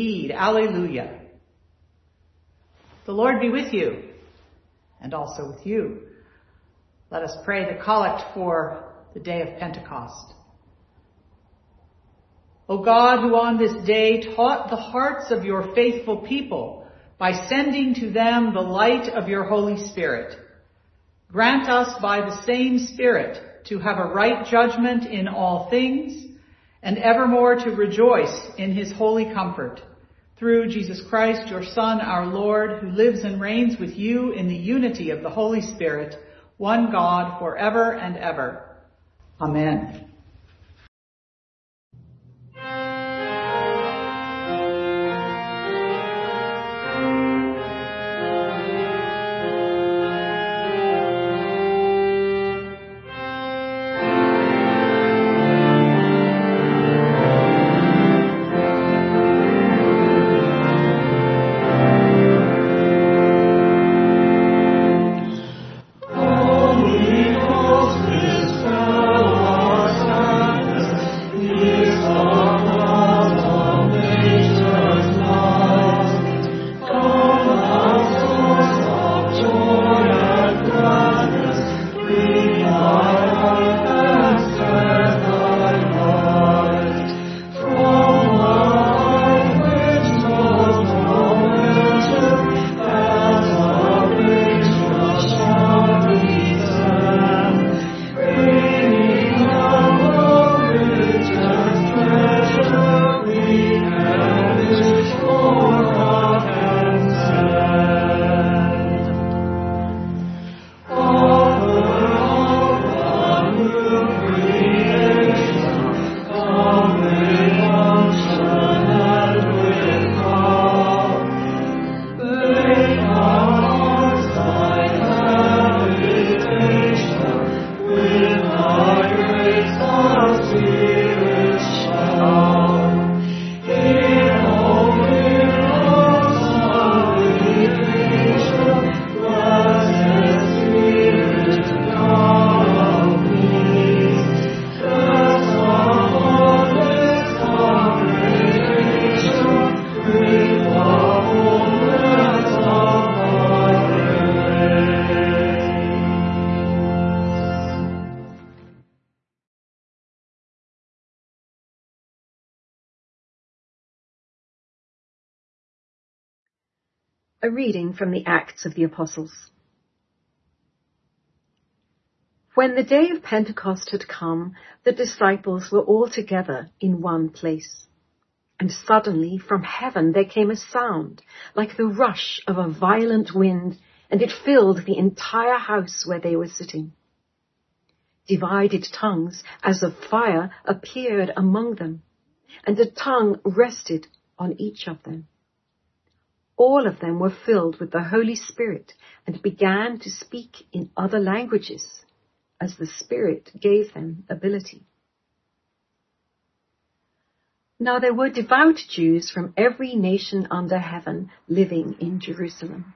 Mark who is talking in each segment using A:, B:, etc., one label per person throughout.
A: indeed. Alleluia. The Lord be with you and also with you. Let us pray the collect for the day of Pentecost. O God, who on this day taught the hearts of your faithful people by sending to them the light of your Holy Spirit, grant us by the same Spirit to have a right judgment in all things and evermore to rejoice in his holy comfort. Through Jesus Christ, your Son, our Lord, who lives and reigns with you in the unity of the Holy Spirit, one God forever and ever. Amen.
B: A reading from the Acts of the Apostles. When the day of Pentecost had come, the disciples were all together in one place. And suddenly from heaven there came a sound like the rush of a violent wind, and it filled the entire house where they were sitting. Divided tongues as of fire appeared among them, and a tongue rested on each of them. All of them were filled with the Holy Spirit and began to speak in other languages as the Spirit gave them ability. Now there were devout Jews from every nation under heaven living in Jerusalem.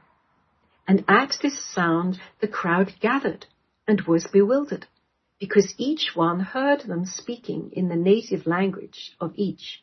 B: And at this sound the crowd gathered and was bewildered, because each one heard them speaking in the native language of each.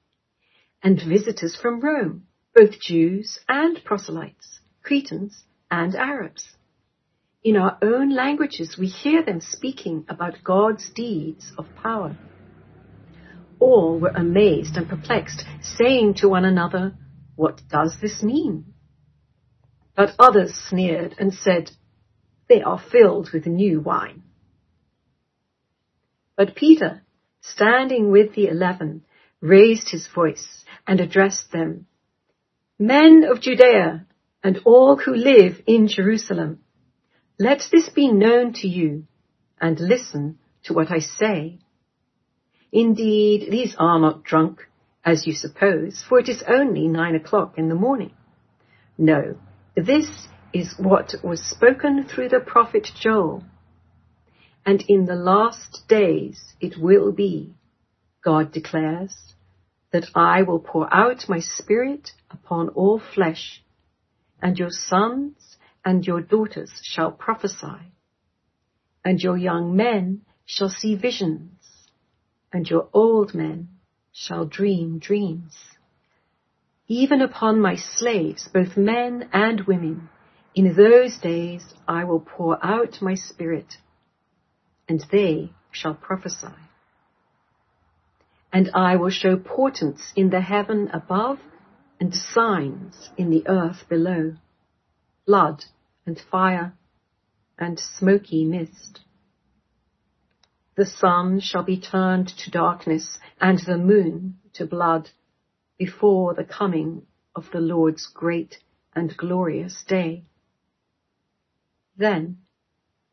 B: and visitors from Rome, both Jews and proselytes, Cretans and Arabs. In our own languages, we hear them speaking about God's deeds of power. All were amazed and perplexed, saying to one another, What does this mean? But others sneered and said, They are filled with new wine. But Peter, standing with the eleven, raised his voice and addressed them, Men of Judea and all who live in Jerusalem, let this be known to you and listen to what I say. Indeed, these are not drunk, as you suppose, for it is only nine o'clock in the morning. No, this is what was spoken through the prophet Joel. And in the last days it will be, God declares, that I will pour out my spirit upon all flesh, and your sons and your daughters shall prophesy, and your young men shall see visions, and your old men shall dream dreams. Even upon my slaves, both men and women, in those days I will pour out my spirit, and they shall prophesy. And I will show portents in the heaven above and signs in the earth below, blood and fire and smoky mist. The sun shall be turned to darkness and the moon to blood before the coming of the Lord's great and glorious day. Then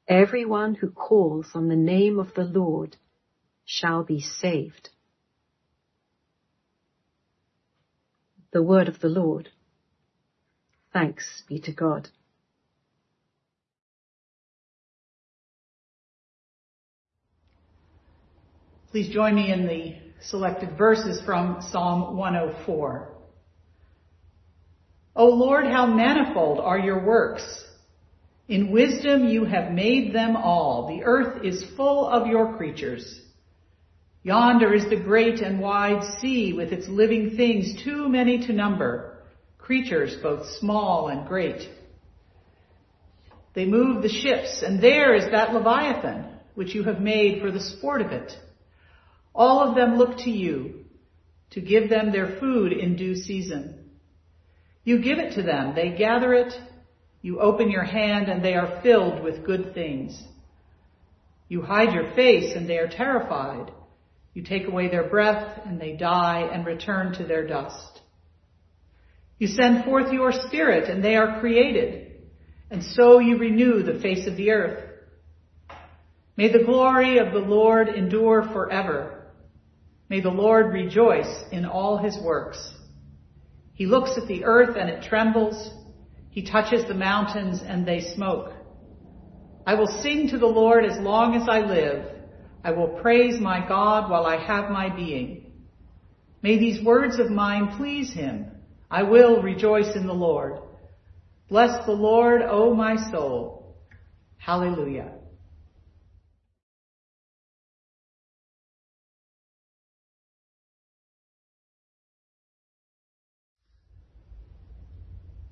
B: everyone who calls on the name of the Lord shall be saved. The word of the Lord. Thanks be to God.
C: Please join me in the selected verses from Psalm 104. O Lord, how manifold are your works! In wisdom you have made them all. The earth is full of your creatures. Yonder is the great and wide sea with its living things, too many to number, creatures both small and great. They move the ships, and there is that Leviathan, which you have made for the sport of it. All of them look to you to give them their food in due season. You give it to them, they gather it, you open your hand and they are filled with good things. You hide your face and they are terrified. You take away their breath and they die and return to their dust. You send forth your spirit and they are created. And so you renew the face of the earth. May the glory of the Lord endure forever. May the Lord rejoice in all his works. He looks at the earth and it trembles. He touches the mountains and they smoke. I will sing to the Lord as long as I live. I will praise my God while I have my being. May these words of mine please him. I will rejoice in the Lord. Bless the Lord, O my soul. Hallelujah.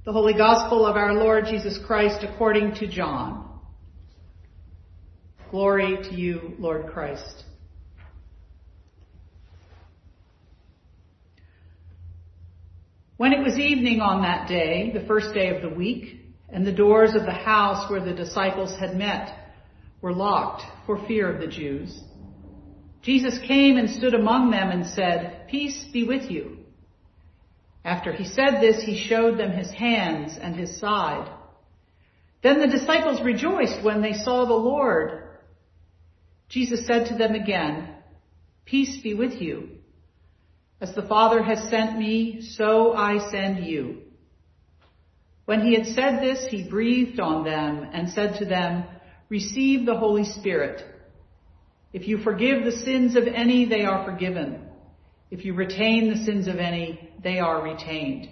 C: The Holy Gospel of our Lord Jesus Christ according to John. Glory to you, Lord Christ. When it was evening on that day, the first day of the week, and the doors of the house where the disciples had met were locked for fear of the Jews, Jesus came and stood among them and said, Peace be with you. After he said this, he showed them his hands and his side. Then the disciples rejoiced when they saw the Lord. Jesus said to them again, Peace be with you. As the Father has sent me, so I send you. When he had said this, he breathed on them and said to them, Receive the Holy Spirit. If you forgive the sins of any, they are forgiven. If you retain the sins of any, they are retained.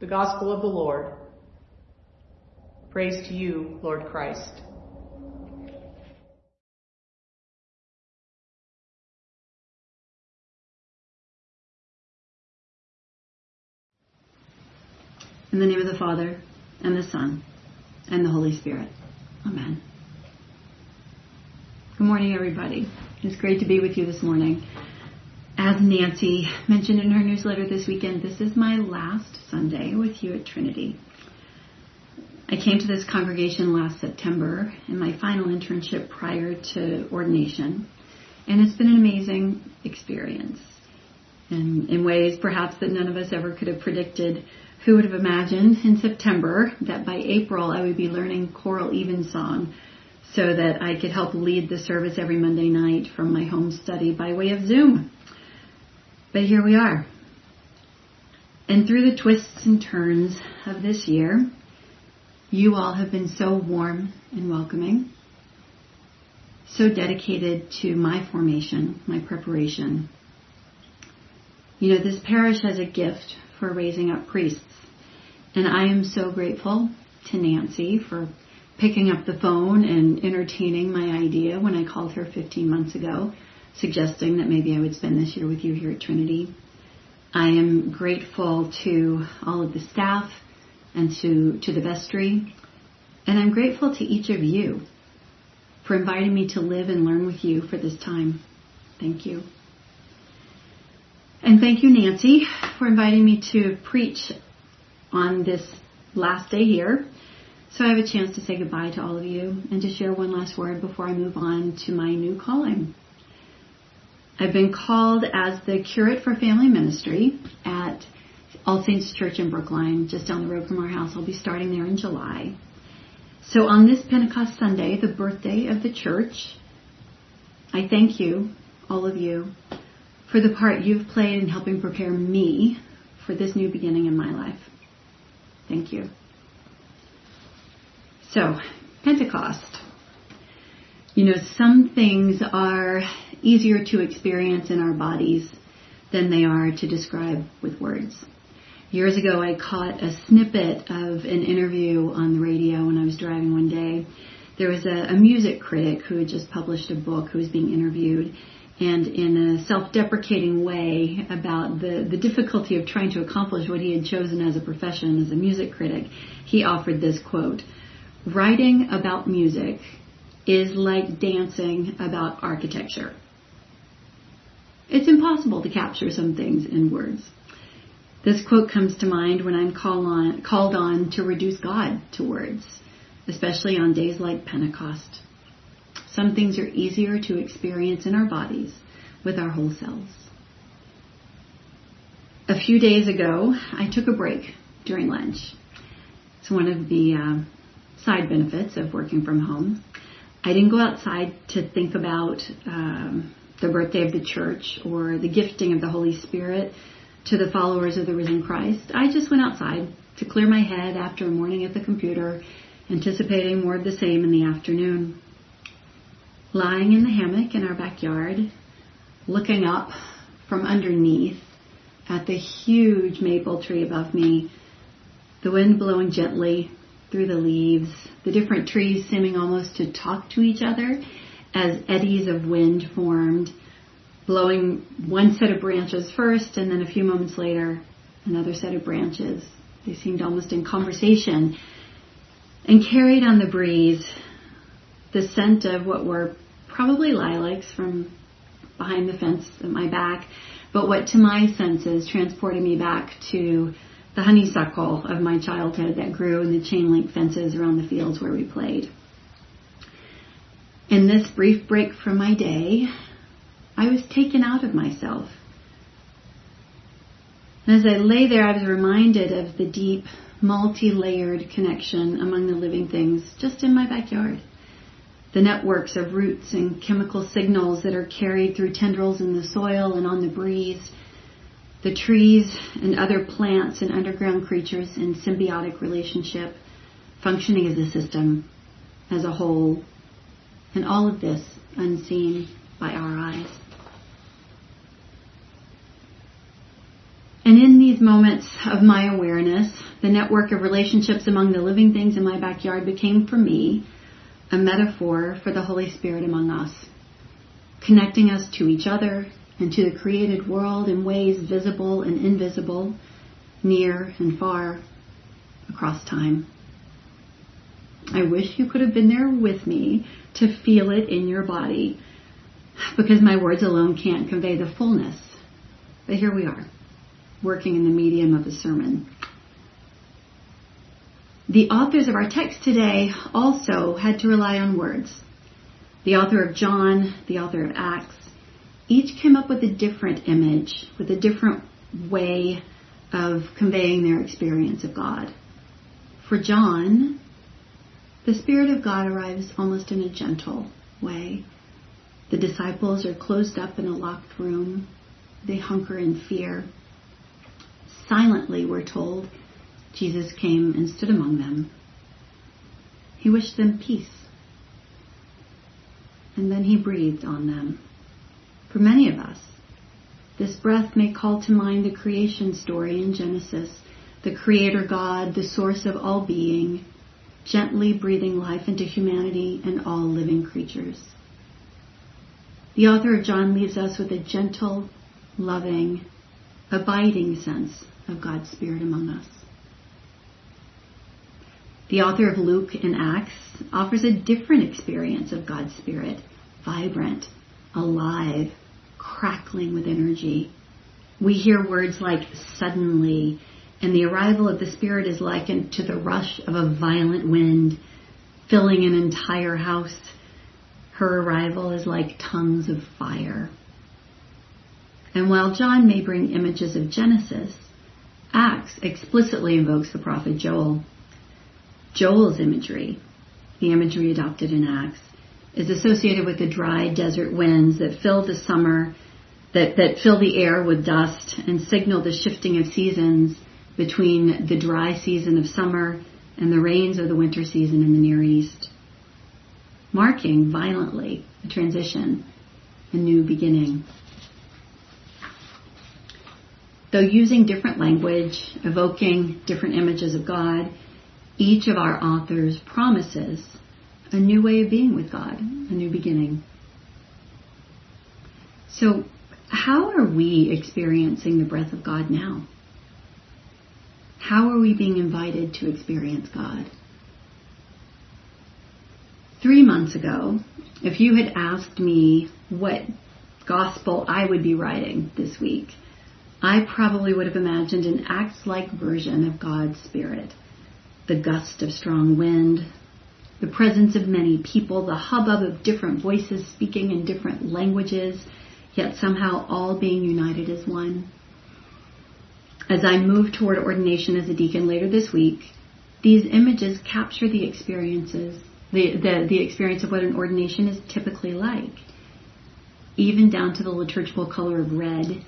C: The Gospel of the Lord. Praise to you, Lord Christ.
D: In the name of the Father, and the Son, and the Holy Spirit. Amen. Good morning, everybody. It's great to be with you this morning. As Nancy mentioned in her newsletter this weekend, this is my last Sunday with you at Trinity. I came to this congregation last September in my final internship prior to ordination, and it's been an amazing experience. And in ways perhaps that none of us ever could have predicted, who would have imagined in September that by April I would be learning choral evensong so that I could help lead the service every Monday night from my home study by way of Zoom. But here we are. And through the twists and turns of this year, you all have been so warm and welcoming, so dedicated to my formation, my preparation. You know, this parish has a gift for raising up priests, and I am so grateful to Nancy for picking up the phone and entertaining my idea when I called her 15 months ago suggesting that maybe I would spend this year with you here at Trinity. I am grateful to all of the staff and to, to the vestry. And I'm grateful to each of you for inviting me to live and learn with you for this time. Thank you. And thank you, Nancy, for inviting me to preach on this last day here. So I have a chance to say goodbye to all of you and to share one last word before I move on to my new calling. I've been called as the curate for family ministry at All Saints Church in Brookline, just down the road from our house. I'll be starting there in July. So on this Pentecost Sunday, the birthday of the church, I thank you, all of you, for the part you've played in helping prepare me for this new beginning in my life. Thank you. So, Pentecost. You know, some things are easier to experience in our bodies than they are to describe with words. Years ago, I caught a snippet of an interview on the radio when I was driving one day. There was a, a music critic who had just published a book who was being interviewed, and in a self-deprecating way about the, the difficulty of trying to accomplish what he had chosen as a profession as a music critic, he offered this quote, writing about music is like dancing about architecture. It's impossible to capture some things in words. This quote comes to mind when I'm call on, called on to reduce God to words, especially on days like Pentecost. Some things are easier to experience in our bodies with our whole selves. A few days ago, I took a break during lunch. It's one of the uh, side benefits of working from home. I didn't go outside to think about um, the birthday of the church or the gifting of the Holy Spirit to the followers of the risen Christ. I just went outside to clear my head after a morning at the computer, anticipating more of the same in the afternoon. Lying in the hammock in our backyard, looking up from underneath at the huge maple tree above me, the wind blowing gently through the leaves, the different trees seeming almost to talk to each other as eddies of wind formed, blowing one set of branches first and then a few moments later another set of branches. They seemed almost in conversation and carried on the breeze the scent of what were probably lilacs from behind the fence at my back, but what to my senses transported me back to the honeysuckle of my childhood that grew in the chain link fences around the fields where we played. In this brief break from my day, I was taken out of myself. As I lay there, I was reminded of the deep, multi-layered connection among the living things just in my backyard. The networks of roots and chemical signals that are carried through tendrils in the soil and on the breeze. The trees and other plants and underground creatures in symbiotic relationship, functioning as a system, as a whole, and all of this unseen by our eyes. And in these moments of my awareness, the network of relationships among the living things in my backyard became for me a metaphor for the Holy Spirit among us, connecting us to each other and to the created world in ways visible and invisible, near and far, across time. I wish you could have been there with me to feel it in your body because my words alone can't convey the fullness. But here we are, working in the medium of a sermon. The authors of our text today also had to rely on words. The author of John, the author of Acts, each came up with a different image, with a different way of conveying their experience of God. For John, the Spirit of God arrives almost in a gentle way. The disciples are closed up in a locked room. They hunker in fear. Silently, we're told, Jesus came and stood among them. He wished them peace. And then he breathed on them. For many of us, this breath may call to mind the creation story in Genesis, the Creator God, the source of all being, gently breathing life into humanity and all living creatures. The author of John leaves us with a gentle, loving, abiding sense of God's Spirit among us. The author of Luke and Acts offers a different experience of God's Spirit, vibrant, alive, crackling with energy. We hear words like suddenly, and the arrival of the Spirit is likened to the rush of a violent wind filling an entire house. Her arrival is like tongues of fire. And while John may bring images of Genesis, Acts explicitly invokes the prophet Joel. Joel's imagery, the imagery adopted in Acts, is associated with the dry desert winds that fill the summer, that, that fill the air with dust and signal the shifting of seasons between the dry season of summer and the rains of the winter season in the Near East, marking violently a transition, a new beginning. Though using different language, evoking different images of God, each of our authors promises a new way of being with God, a new beginning. So, how are we experiencing the breath of God now? How are we being invited to experience God? Three months ago, if you had asked me what gospel I would be writing this week, I probably would have imagined an Acts like version of God's Spirit. The gust of strong wind, the presence of many people, the hubbub of different voices speaking in different languages, yet somehow all being united as one. As I move toward ordination as a deacon later this week, these images capture the experiences, the, the, the experience of what an ordination is typically like. Even down to the liturgical color of red,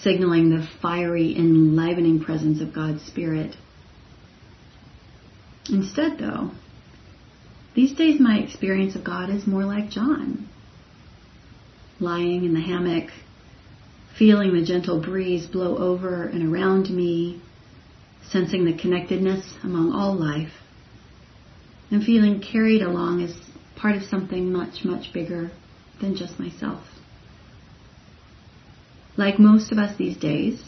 D: signaling the fiery, enlivening presence of God's Spirit. Instead, though, these days my experience of God is more like John. Lying in the hammock, feeling the gentle breeze blow over and around me, sensing the connectedness among all life, and feeling carried along as part of something much, much bigger than just myself. Like most of us these days,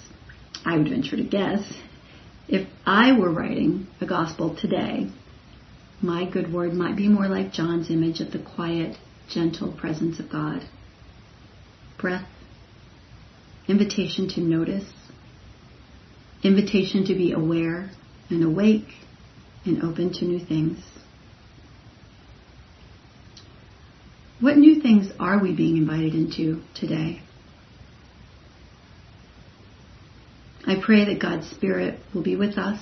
D: I would venture to guess, if I were writing a gospel today, my good word might be more like John's image of the quiet, gentle presence of God. Breath, invitation to notice, invitation to be aware and awake and open to new things. What new things are we being invited into today? I pray that God's Spirit will be with us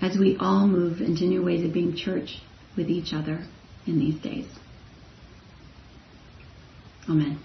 D: as we all move into new ways of being church with each other in these days. Amen.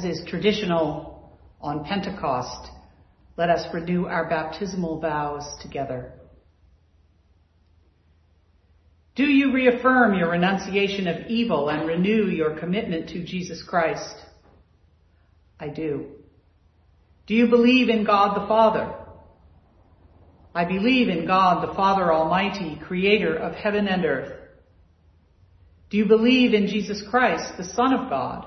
C: As is traditional on Pentecost, let us renew our baptismal vows together. Do you reaffirm your renunciation of evil and renew your commitment to Jesus Christ? I do. Do you believe in God the Father? I believe in God the Father Almighty, creator of heaven and earth. Do you believe in Jesus Christ, the Son of God?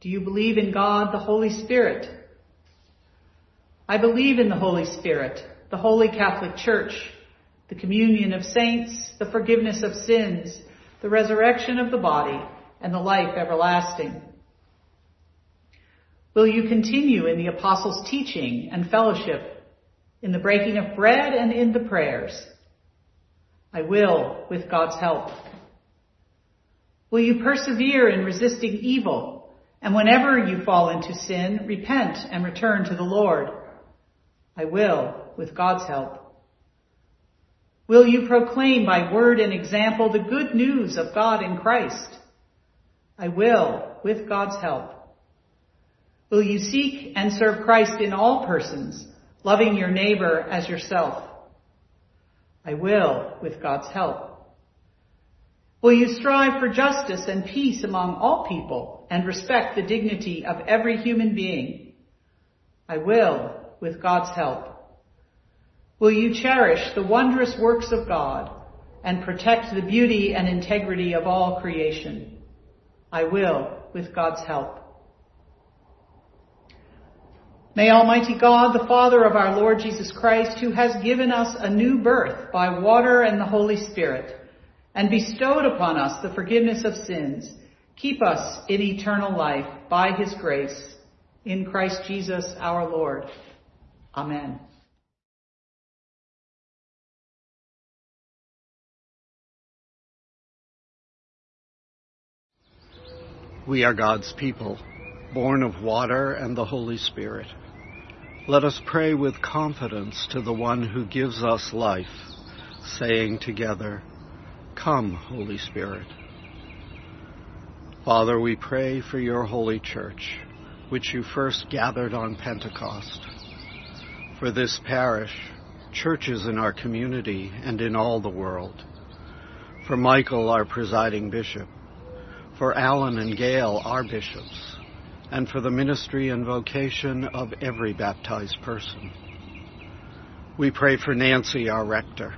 C: Do you believe in God, the Holy Spirit? I believe in the Holy Spirit, the Holy Catholic Church, the communion of saints, the forgiveness of sins, the resurrection of the body, and the life everlasting. Will you continue in the apostles' teaching and fellowship, in the breaking of bread and in the prayers? I will, with God's help. Will you persevere in resisting evil, and whenever you fall into sin, repent and return to the Lord? I will, with God's help. Will you proclaim by word and example the good news of God in Christ? I will, with God's help. Will you seek and serve Christ in all persons, loving your neighbor as yourself? I will, with God's help. Will you strive for justice and peace among all people and respect the dignity of every human being? I will, with God's help. Will you cherish the wondrous works of God and protect the beauty and integrity of all creation? I will, with God's help. May Almighty God, the Father of our Lord Jesus Christ, who has given us a new birth by water and the Holy Spirit, and bestowed upon us the forgiveness of sins, keep us in eternal life by his grace, in Christ Jesus our Lord. Amen.
E: We are God's people, born of water and the Holy Spirit. Let us pray with confidence to the one who gives us life, saying together, Come, Holy Spirit. Father, we pray for your holy church, which you first gathered on Pentecost. For this parish, churches in our community and in all the world. For Michael, our presiding bishop. For Alan and Gayle, our bishops and for the ministry and vocation of every baptized person. We pray for Nancy, our rector,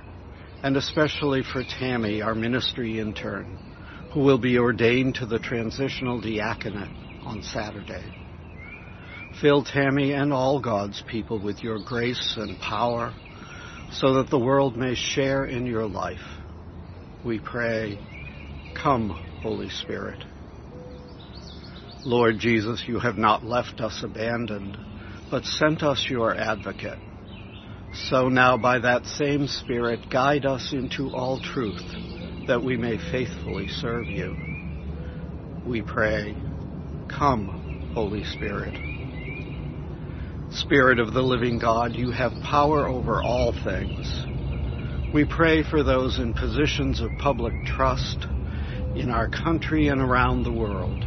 E: and especially for Tammy, our ministry intern, who will be ordained to the transitional diaconate on Saturday. Fill Tammy and all God's people with your grace and power so that the world may share in your life. We pray, come, Holy Spirit. Lord Jesus, you have not left us abandoned, but sent us your advocate. So now by that same Spirit, guide us into all truth, that we may faithfully serve you. We pray, come, Holy Spirit. Spirit of the living God, you have power over all things. We pray for those in positions of public trust in our country and around the world.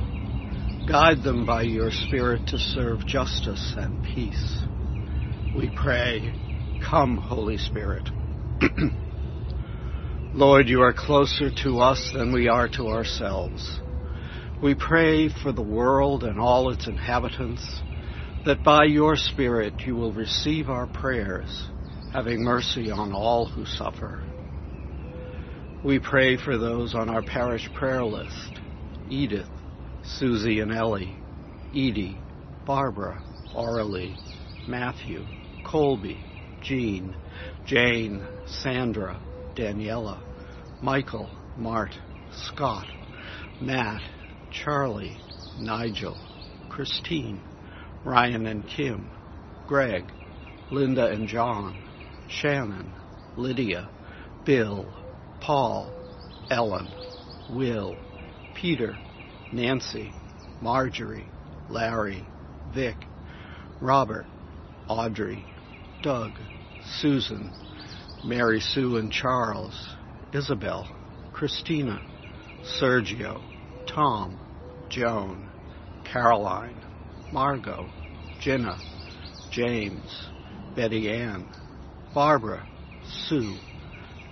E: Guide them by your Spirit to serve justice and peace. We pray, come, Holy Spirit. Lord, you are closer to us than we are to ourselves. We pray for the world and all its inhabitants, that by your Spirit you will receive our prayers, having mercy on all who suffer. We pray for those on our parish prayer list Edith, Susie and Ellie, Edie, Barbara, Aurelie, Matthew, Colby, Jean, Jane, Sandra, Daniela, Michael, Mart, Scott, Matt, Charlie, Nigel, Christine, Ryan and Kim, Greg, Linda and John, Shannon, Lydia, Bill, Paul, Ellen, Will, Peter, Nancy, Marjorie, Larry, Vic, Robert, Audrey, Doug, Susan, Mary Sue and Charles, Isabel, Christina, Sergio, Tom, Joan, Caroline, Margot, Jenna, James, Betty Ann, Barbara, Sue,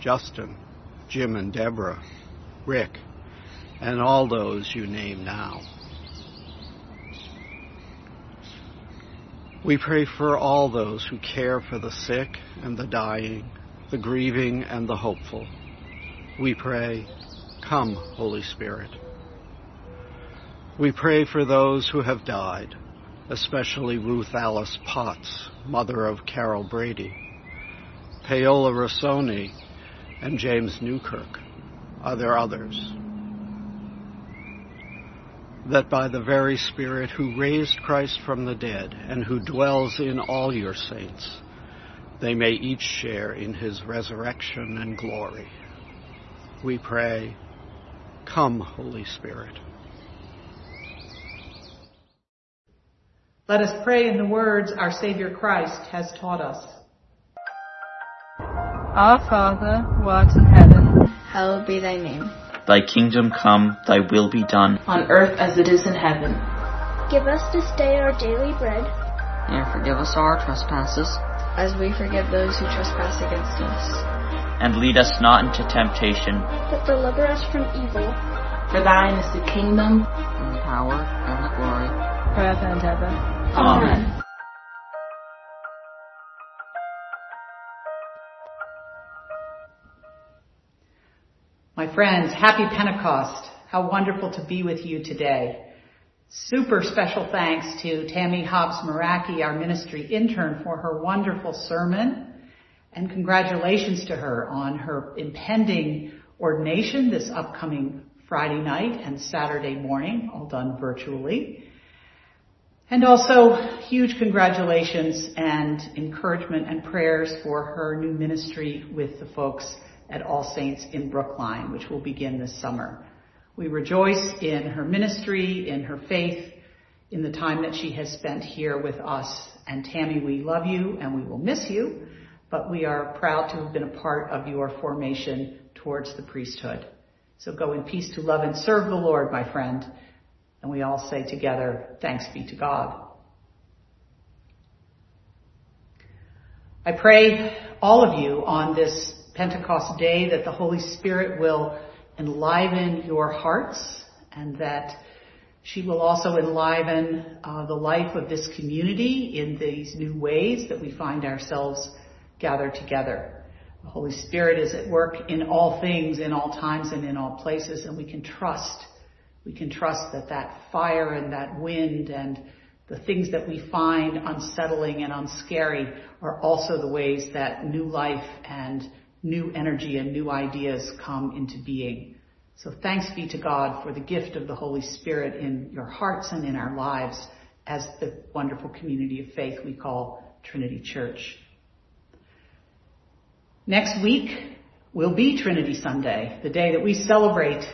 E: Justin, Jim and Deborah, Rick, and all those you name now. We pray for all those who care for the sick and the dying, the grieving and the hopeful. We pray, Come, Holy Spirit. We pray for those who have died, especially Ruth Alice Potts, mother of Carol Brady, Paola Rossoni, and James Newkirk. Are there others? That by the very Spirit who raised Christ from the dead and who dwells in all your saints, they may each share in his resurrection and glory. We pray, Come, Holy Spirit.
C: Let us pray in the words our Savior Christ has taught us.
F: Our Father, who art in heaven,
G: hallowed be thy name.
H: Thy kingdom come, thy will be done,
I: on earth as it is in heaven.
J: Give us this day our daily bread.
K: And forgive us our trespasses,
G: as we forgive those who trespass against us.
H: And lead us not into temptation,
J: but deliver us from evil.
I: For thine is the kingdom,
K: and the power, and the glory,
F: forever and ever.
I: Amen.
C: My friends, happy Pentecost. How wonderful to be with you today. Super special thanks to Tammy Hobbs Maraki, our ministry intern, for her wonderful sermon. And congratulations to her on her impending ordination this upcoming Friday night and Saturday morning, all done virtually. And also huge congratulations and encouragement and prayers for her new ministry with the folks at All Saints in Brookline, which will begin this summer. We rejoice in her ministry, in her faith, in the time that she has spent here with us. And Tammy, we love you and we will miss you, but we are proud to have been a part of your formation towards the priesthood. So go in peace to love and serve the Lord, my friend. And we all say together, thanks be to God. I pray all of you on this Pentecost day that the Holy Spirit will enliven your hearts and that she will also enliven uh, the life of this community in these new ways that we find ourselves gathered together. The Holy Spirit is at work in all things, in all times, and in all places, and we can trust. We can trust that that fire and that wind and the things that we find unsettling and unscary are also the ways that new life and new energy and new ideas come into being. So thanks be to God for the gift of the Holy Spirit in your hearts and in our lives as the wonderful community of faith we call Trinity Church. Next week will be Trinity Sunday, the day that we celebrate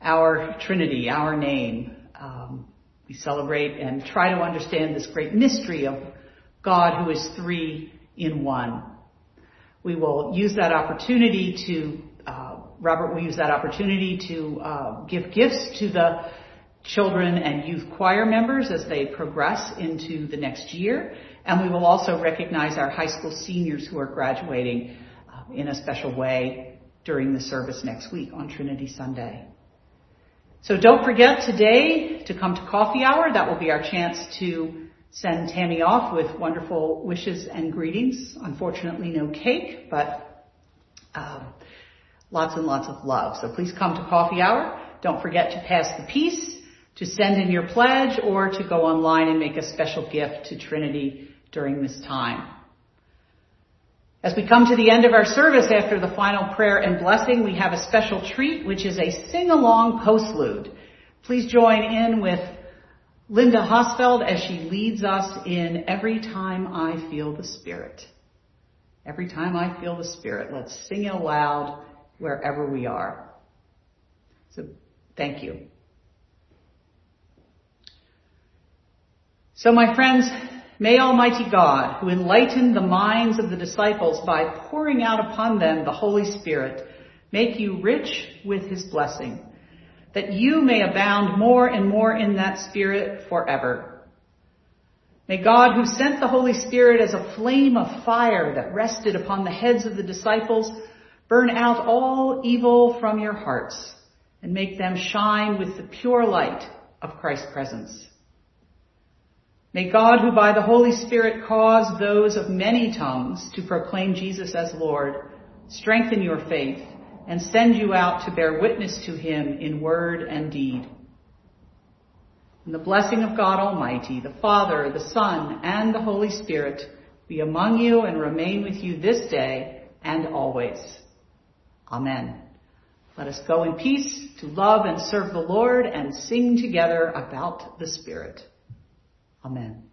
C: our Trinity, our name. Um, we celebrate and try to understand this great mystery of God who is three in one. We will use that opportunity to, uh, Robert will use that opportunity to uh, give gifts to the children and youth choir members as they progress into the next year. And we will also recognize our high school seniors who are graduating uh, in a special way during the service next week on Trinity Sunday. So don't forget today to come to coffee hour. That will be our chance to send Tammy off with wonderful wishes and greetings. Unfortunately, no cake, but um, lots and lots of love. So please come to coffee hour. Don't forget to pass the peace, to send in your pledge, or to go online and make a special gift to Trinity during this time. As we come to the end of our service after the final prayer and blessing, we have a special treat, which is a sing-along postlude. Please join in with Linda Hosfeld as she leads us in Every Time I Feel the Spirit. Every time I feel the Spirit, let's sing it aloud wherever we are. So thank you. So my friends, may Almighty God, who enlightened the minds of the disciples by pouring out upon them the Holy Spirit, make you rich with his blessing, that you may abound more and more in that Spirit forever. May God, who sent the Holy Spirit as a flame of fire that rested upon the heads of the disciples, burn out all evil from your hearts and make them shine with the pure light of Christ's presence. May God, who by the Holy Spirit caused those of many tongues to proclaim Jesus as Lord, strengthen your faith and send you out to bear witness to him in word and deed. And the blessing of God Almighty, the Father, the Son, and the Holy Spirit be among you and remain with you this day and always. Amen. Let us go in peace to love and serve the Lord and sing together about the Spirit. Amen.